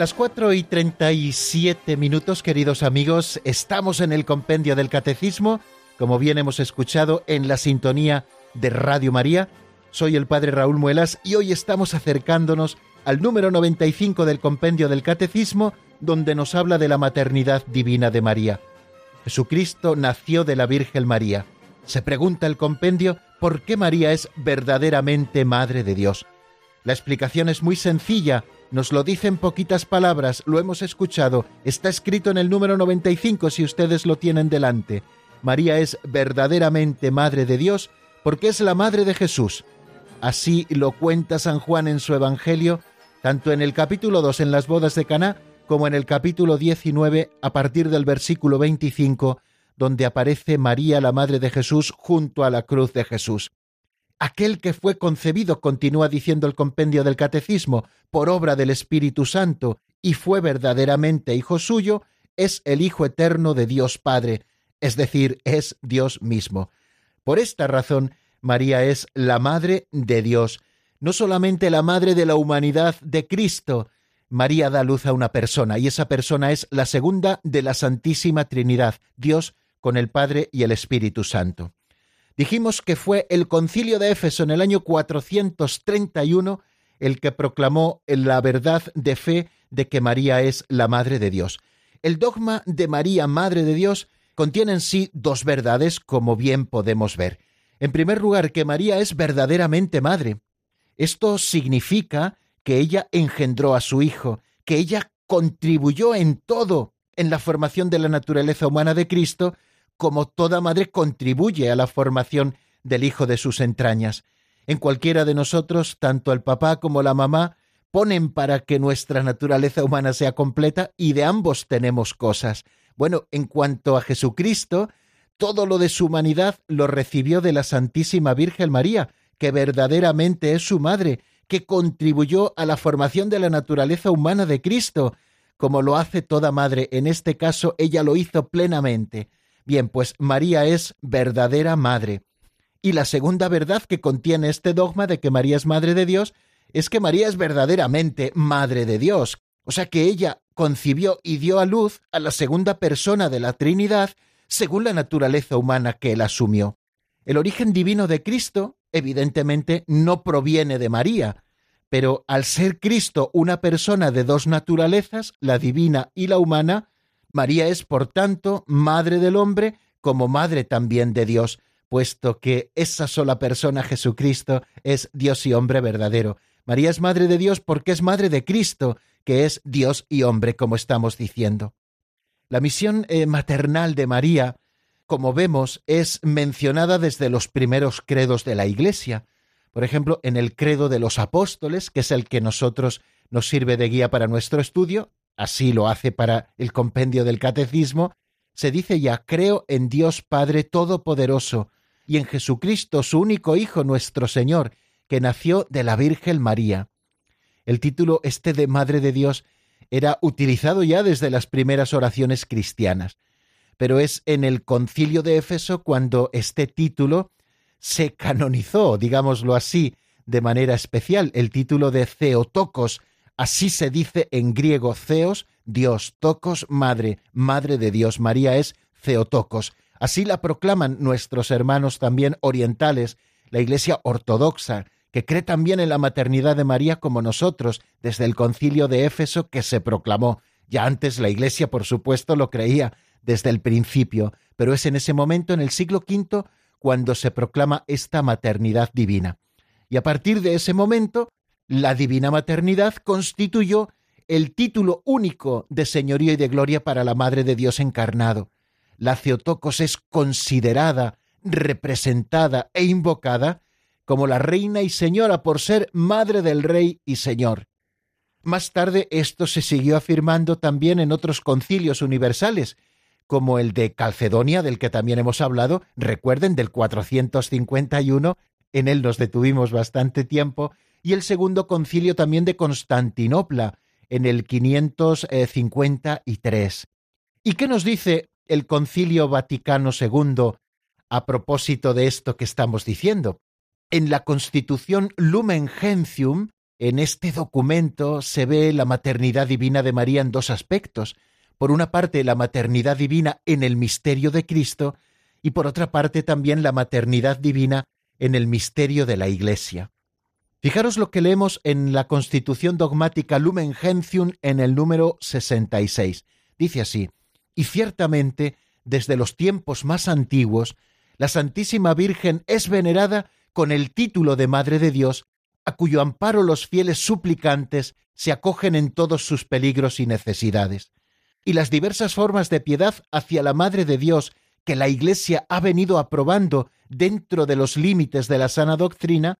Las 4 y 37 minutos, queridos amigos, estamos en el compendio del Catecismo, como bien hemos escuchado en la sintonía de Radio María. Soy el Padre Raúl Muelas y hoy estamos acercándonos al número 95 del compendio del Catecismo, donde nos habla de la maternidad divina de María. Jesucristo nació de la Virgen María. Se pregunta el compendio por qué María es verdaderamente Madre de Dios. La explicación es muy sencilla, nos lo dice en poquitas palabras, lo hemos escuchado, está escrito en el número 95 si ustedes lo tienen delante. María es verdaderamente Madre de Dios porque es la Madre de Jesús. Así lo cuenta San Juan en su Evangelio, tanto en el capítulo 2 en las bodas de Caná como en el capítulo 19 a partir del versículo 25, donde aparece María la Madre de Jesús junto a la cruz de Jesús. Aquel que fue concebido, continúa diciendo el compendio del Catecismo, por obra del Espíritu Santo y fue verdaderamente hijo suyo, es el Hijo eterno de Dios Padre, es decir, es Dios mismo. Por esta razón, María es la Madre de Dios, no solamente la Madre de la humanidad de Cristo, María da luz a una persona y esa persona es la segunda de la Santísima Trinidad, Dios con el Padre y el Espíritu Santo. Dijimos que fue el concilio de Éfeso en el año 431 el que proclamó la verdad de fe de que María es la Madre de Dios. El dogma de María, Madre de Dios, contiene en sí dos verdades, como bien podemos ver. En primer lugar, que María es verdaderamente madre. Esto significa que ella engendró a su Hijo, que ella contribuyó en todo en la formación de la naturaleza humana de Cristo, como toda madre contribuye a la formación del hijo de sus entrañas. En cualquiera de nosotros, tanto el papá como la mamá ponen para que nuestra naturaleza humana sea completa y de ambos tenemos cosas. Bueno, en cuanto a Jesucristo, todo lo de su humanidad lo recibió de la Santísima Virgen María, que verdaderamente es su madre, que contribuyó a la formación de la naturaleza humana de Cristo, como lo hace toda madre. En este caso, ella lo hizo plenamente. Bien, pues María es verdadera madre. Y la segunda verdad que contiene este dogma de que María es madre de Dios es que María es verdaderamente madre de Dios. O sea que ella concibió y dio a luz a la segunda persona de la Trinidad según la naturaleza humana que él asumió. El origen divino de Cristo evidentemente no proviene de María, pero al ser Cristo una persona de dos naturalezas, la divina y la humana, María es, por tanto, madre del hombre como madre también de Dios, puesto que esa sola persona, Jesucristo, es Dios y hombre verdadero. María es madre de Dios porque es madre de Cristo, que es Dios y hombre, como estamos diciendo. La misión eh, maternal de María, como vemos, es mencionada desde los primeros credos de la Iglesia. Por ejemplo, en el credo de los apóstoles, que es el que nosotros nos sirve de guía para nuestro estudio, así lo hace para el compendio del catecismo, se dice ya, creo en Dios Padre Todopoderoso y en Jesucristo, su único Hijo, nuestro Señor, que nació de la Virgen María. El título este de Madre de Dios era utilizado ya desde las primeras oraciones cristianas, pero es en el concilio de Éfeso cuando este título se canonizó, digámoslo así, de manera especial, el título de Theotokos, así se dice en griego Theos, Dios, Tocos, Madre, Madre de Dios, María es Theotokos. Así la proclaman nuestros hermanos también orientales, la Iglesia ortodoxa, que cree también en la maternidad de María como nosotros, desde el concilio de Éfeso que se proclamó. Ya antes la Iglesia, por supuesto, lo creía desde el principio, pero es en ese momento, en el siglo V, cuando se proclama esta maternidad divina. Y a partir de ese momento, la divina maternidad constituyó el título único de señorío y de gloria para la Madre de Dios encarnado. La Theotokos es considerada, representada e invocada como la reina y señora por ser madre del rey y señor. Más tarde esto se siguió afirmando también en otros concilios universales, como el de Calcedonia, del que también hemos hablado, recuerden, del 451, en él nos detuvimos bastante tiempo, y el segundo concilio también de Constantinopla, en el 553. ¿Y qué nos dice el concilio Vaticano II a propósito de esto que estamos diciendo? En la Constitución Lumen Gentium, en este documento se ve la maternidad divina de María en dos aspectos. Por una parte, la maternidad divina en el misterio de Cristo y por otra parte también la maternidad divina en el misterio de la Iglesia. Fijaros lo que leemos en la Constitución dogmática Lumen Gentium en el número 66. Dice así, y ciertamente, desde los tiempos más antiguos, la Santísima Virgen es venerada con el título de Madre de Dios, a cuyo amparo los fieles suplicantes se acogen en todos sus peligros y necesidades. Y las diversas formas de piedad hacia la Madre de Dios que la Iglesia ha venido aprobando dentro de los límites de la sana doctrina,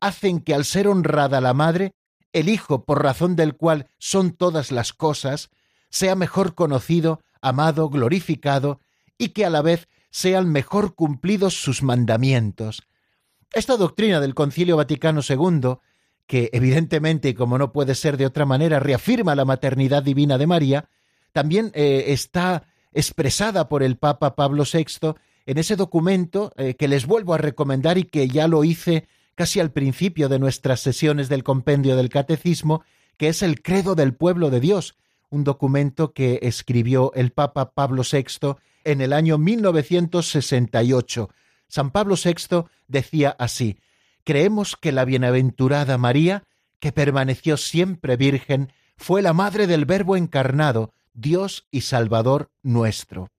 hacen que al ser honrada la Madre, el Hijo, por razón del cual son todas las cosas, sea mejor conocido, amado, glorificado, y que a la vez sean mejor cumplidos sus mandamientos, esta doctrina del Concilio Vaticano II, que evidentemente, y como no puede ser de otra manera, reafirma la maternidad divina de María, también eh, está expresada por el Papa Pablo VI en ese documento eh, que les vuelvo a recomendar y que ya lo hice casi al principio de nuestras sesiones del compendio del Catecismo, que es el Credo del Pueblo de Dios, un documento que escribió el Papa Pablo VI en el año 1968 San Pablo VI decía así, creemos que la bienaventurada María, que permaneció siempre virgen, fue la madre del Verbo encarnado, Dios y Salvador nuestro.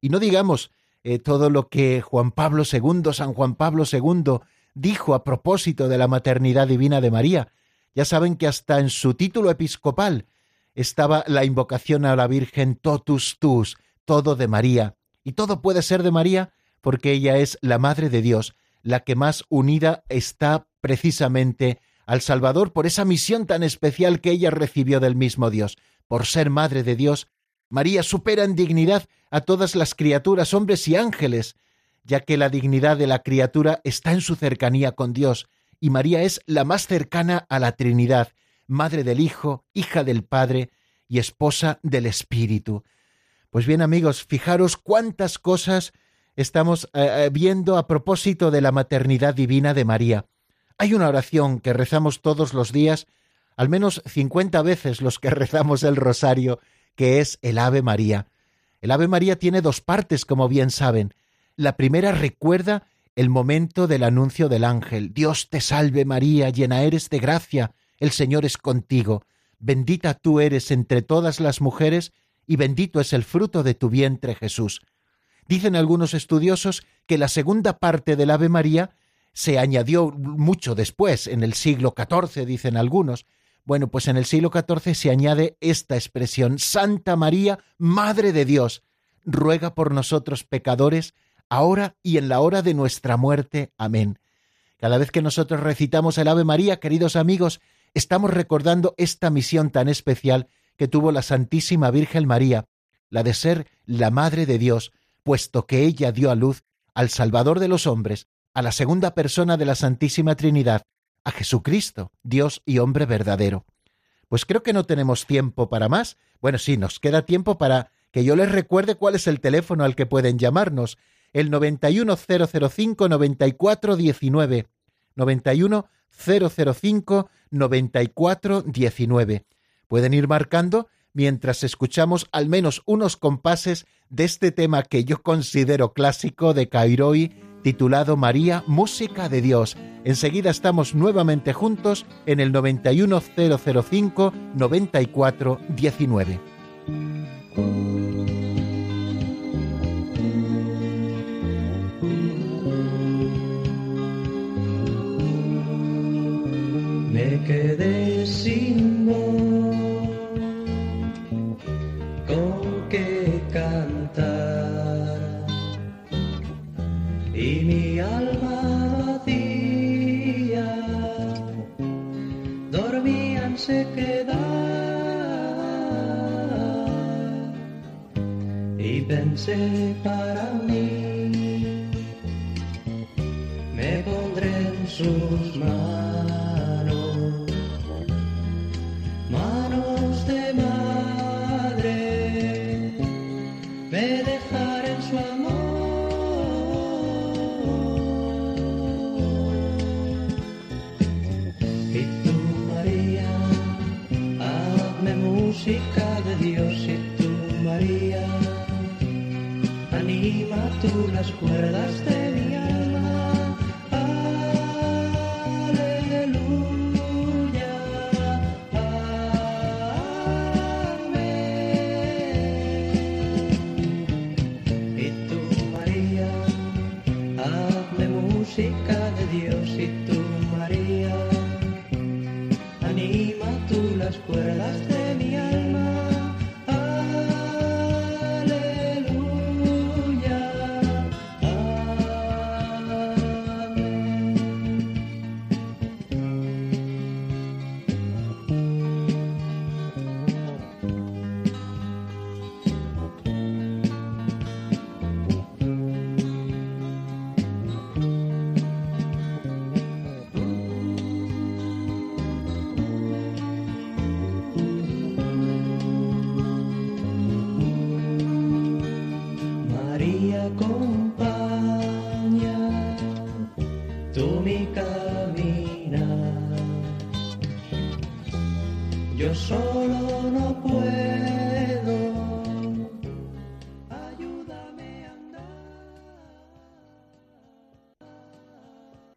Y no digamos eh, todo lo que Juan Pablo II, San Juan Pablo II, dijo a propósito de la maternidad divina de María. Ya saben que hasta en su título episcopal estaba la invocación a la Virgen totus tus, todo de María. Y todo puede ser de María porque ella es la Madre de Dios, la que más unida está precisamente al Salvador por esa misión tan especial que ella recibió del mismo Dios. Por ser Madre de Dios, María supera en dignidad a todas las criaturas, hombres y ángeles, ya que la dignidad de la criatura está en su cercanía con Dios, y María es la más cercana a la Trinidad, Madre del Hijo, hija del Padre y esposa del Espíritu. Pues bien amigos, fijaros cuántas cosas estamos eh, eh, viendo a propósito de la maternidad divina de María. Hay una oración que rezamos todos los días, al menos 50 veces los que *laughs* rezamos el rosario, que es el Ave María. El Ave María tiene dos partes, como bien saben. La primera recuerda el momento del anuncio del ángel. Dios te salve María, llena eres de gracia, el Señor es contigo, bendita tú eres entre todas las mujeres, y bendito es el fruto de tu vientre Jesús. Dicen algunos estudiosos que la segunda parte del Ave María se añadió mucho después, en el siglo XIV, dicen algunos. Bueno, pues en el siglo XIV se añade esta expresión, Santa María, Madre de Dios, ruega por nosotros pecadores, ahora y en la hora de nuestra muerte. Amén. Cada vez que nosotros recitamos el Ave María, queridos amigos, estamos recordando esta misión tan especial que tuvo la Santísima Virgen María, la de ser la Madre de Dios, puesto que ella dio a luz al Salvador de los hombres, a la segunda persona de la Santísima Trinidad, a Jesucristo, Dios y hombre verdadero. Pues creo que no tenemos tiempo para más. Bueno, sí, nos queda tiempo para que yo les recuerde cuál es el teléfono al que pueden llamarnos, el 91005 9419, 91005 9419. Pueden ir marcando mientras escuchamos al menos unos compases de este tema que yo considero clásico de Cairoi, titulado María, Música de Dios. Enseguida estamos nuevamente juntos en el 91005 Me quedé sin voz con qué cantar y mi alma vacía dormía en sequedad. pensé para mí, me pondré en sus manos, música de Dios y tú, María anima tú las cuerdas de mi alma.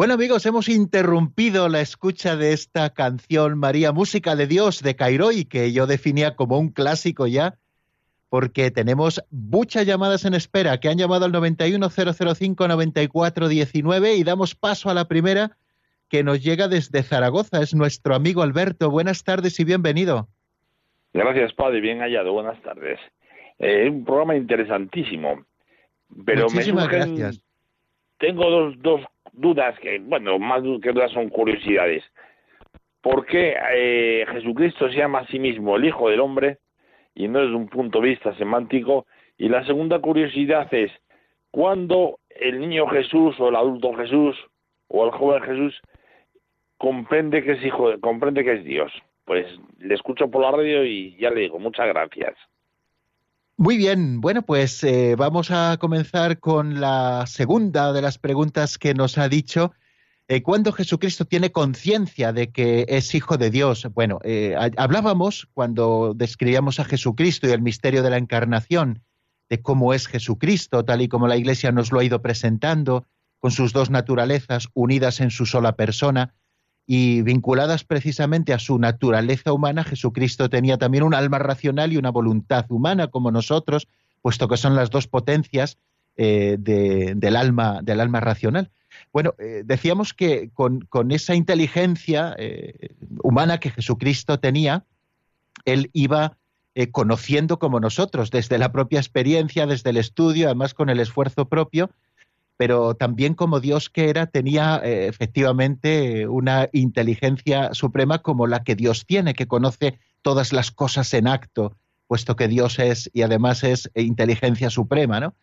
Bueno amigos, hemos interrumpido la escucha de esta canción María, Música de Dios de Cairoi, que yo definía como un clásico ya, porque tenemos muchas llamadas en espera que han llamado al 910059419 y damos paso a la primera que nos llega desde Zaragoza. Es nuestro amigo Alberto. Buenas tardes y bienvenido. Gracias, padre. Bien hallado. Buenas tardes. Eh, un programa interesantísimo. Pero Muchísimas me surgen- gracias. Tengo dos, dos dudas que, bueno, más que dudas son curiosidades. ¿Por qué eh, Jesucristo se llama a sí mismo el Hijo del Hombre y no desde un punto de vista semántico? Y la segunda curiosidad es, ¿cuándo el niño Jesús o el adulto Jesús o el joven Jesús comprende que es hijo, de- comprende que es Dios? pues le escucho por la radio y ya le digo, muchas gracias. Muy bien, bueno, pues eh, vamos a comenzar con la segunda de las preguntas que nos ha dicho. Eh, ¿Cuándo Jesucristo tiene conciencia de que es hijo de Dios? Bueno, eh, hablábamos cuando describíamos a Jesucristo y el misterio de la encarnación, de cómo es Jesucristo, tal y como la Iglesia nos lo ha ido presentando, con sus dos naturalezas unidas en su sola persona y vinculadas precisamente a su naturaleza humana, Jesucristo tenía también un alma racional y una voluntad humana como nosotros, puesto que son las dos potencias eh, del, alma, del alma racional. Bueno, eh, decíamos que con, esa inteligencia eh, humana que Jesucristo tenía, él iba conociendo como nosotros, desde la propia experiencia, desde el estudio, además con el esfuerzo propio, pero también como Dios que era, tenía eh, efectivamente una inteligencia suprema como la que Dios tiene, que conoce todas las cosas en acto, puesto que Dios es y además es inteligencia suprema, ¿no?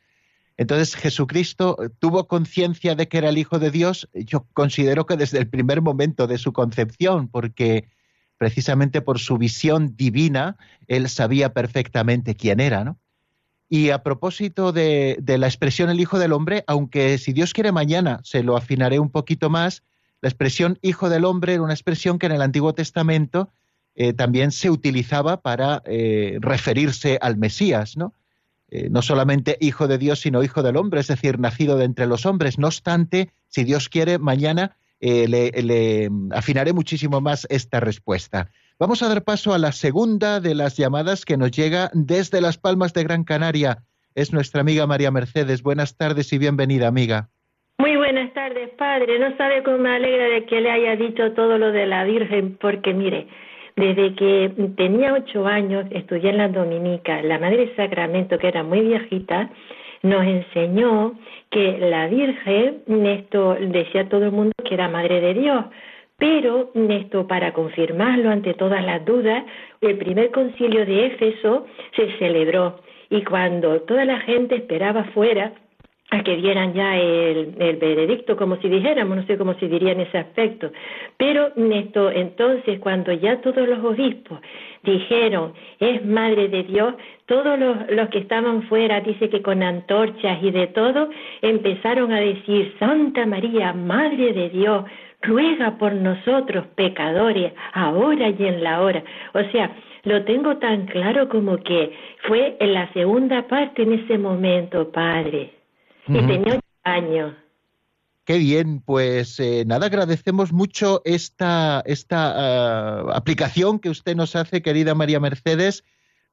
Entonces Jesucristo tuvo conciencia de que era el Hijo de Dios, yo considero que desde el primer momento de su concepción, porque precisamente por su visión divina, él sabía perfectamente quién era, ¿no? Y a propósito de, la expresión el Hijo del Hombre, aunque si Dios quiere mañana se lo afinaré un poquito más, la expresión Hijo del Hombre era una expresión que en el Antiguo Testamento eh, también se utilizaba para eh, referirse al Mesías, ¿no? Eh, no solamente Hijo de Dios, sino Hijo del Hombre, es decir, nacido de entre los hombres. No obstante, si Dios quiere, mañana le afinaré muchísimo más esta respuesta. Vamos a dar paso a la segunda de las llamadas que nos llega desde Las Palmas de Gran Canaria. Es nuestra amiga María Mercedes. Buenas tardes y bienvenida, amiga. Muy buenas tardes, padre. No sabe cómo me alegra de que le haya dicho todo lo de la Virgen, porque mire, desde que tenía ocho años estudié en la Dominica, la Madre Sacramento, que era muy viejita, nos enseñó que la Virgen, esto decía todo el mundo que era Madre de Dios, pero esto, para confirmarlo ante todas las dudas, el primer concilio de Éfeso se celebró y cuando toda la gente esperaba fuera a que dieran ya el, veredicto, como si dijéramos, no sé cómo se diría en ese aspecto. Pero esto, entonces, cuando ya todos los obispos dijeron, es Madre de Dios, todos los, los que estaban fuera, dice que con antorchas y de todo, empezaron a decir, Santa María, Madre de Dios, ruega por nosotros pecadores, ahora y en la hora. O sea, lo tengo tan claro como que fue en la segunda parte en ese momento, Padre. Y tenía ocho años. Qué bien, pues eh, nada, agradecemos mucho esta, esta ah, aplicación que usted nos hace, querida María Mercedes,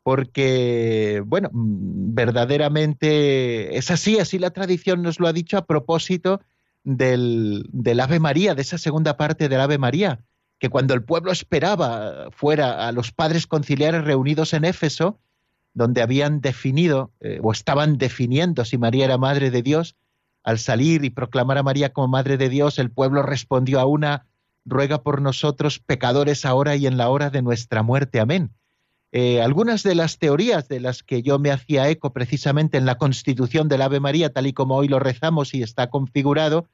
porque, bueno, mm, verdaderamente es así, así la tradición nos lo ha dicho a propósito del, del Ave María, de esa segunda parte del Ave María, que cuando el pueblo esperaba fuera a los padres conciliares reunidos en Éfeso, donde habían definido eh, o estaban definiendo si María era madre de Dios, al salir y proclamar a María como madre de Dios, el pueblo respondió a una, ruega por nosotros pecadores ahora y en la hora de nuestra muerte. Amén. Eh, algunas de las teorías de las que yo me hacía eco precisamente en la constitución del Ave María, tal y como hoy lo rezamos y está configurado,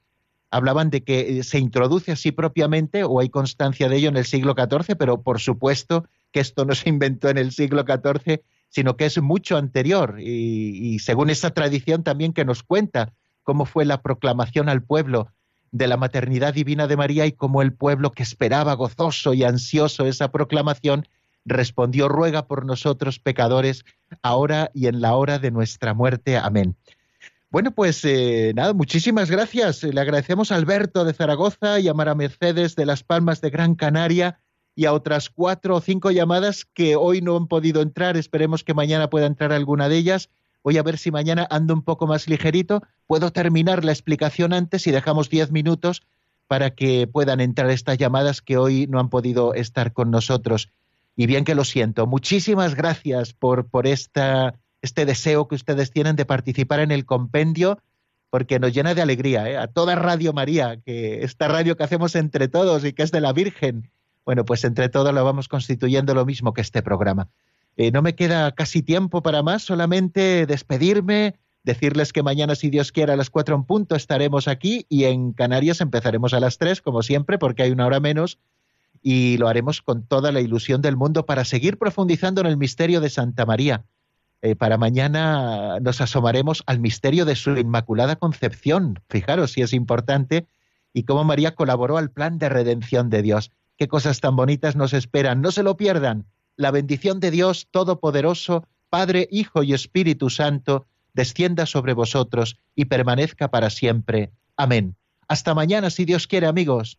hablaban de que eh, se introduce así propiamente, o hay constancia de ello en el siglo XIV, pero por supuesto que esto no se inventó en el siglo XIV, sino que es mucho anterior, y, según esa tradición también que nos cuenta cómo fue la proclamación al pueblo de la maternidad divina de María y cómo el pueblo que esperaba gozoso y ansioso esa proclamación respondió, ruega por nosotros pecadores, ahora y en la hora de nuestra muerte. Amén. Bueno, pues eh, nada, muchísimas gracias. Le agradecemos a Alberto de Zaragoza y a Mara Mercedes de Las Palmas de Gran Canaria y a otras cuatro o cinco llamadas que hoy no han podido entrar. Esperemos que mañana pueda entrar alguna de ellas. Voy a ver si mañana ando un poco más ligerito. Puedo terminar la explicación antes y dejamos diez minutos para que puedan entrar estas llamadas que hoy no han podido estar con nosotros. Y bien que lo siento. Muchísimas gracias por, por este deseo que ustedes tienen de participar en el compendio, porque nos llena de alegría, ¿eh? a toda Radio María, que esta radio que hacemos entre todos y que es de la Virgen, bueno, pues entre todos lo vamos constituyendo lo mismo que este programa. Eh, no me queda casi tiempo para más, solamente despedirme, decirles que mañana, si Dios quiere, a las cuatro en punto estaremos aquí y en Canarias empezaremos a las tres, como siempre, porque hay una hora menos y lo haremos con toda la ilusión del mundo para seguir profundizando en el misterio de Santa María. Eh, para mañana nos asomaremos al misterio de su Inmaculada Concepción. Fijaros si es importante y cómo María colaboró al plan de redención de Dios. Qué cosas tan bonitas nos esperan. No se lo pierdan. La bendición de Dios Todopoderoso, Padre, Hijo y Espíritu Santo, descienda sobre vosotros y permanezca para siempre. Amén. Hasta mañana, si Dios quiere, amigos.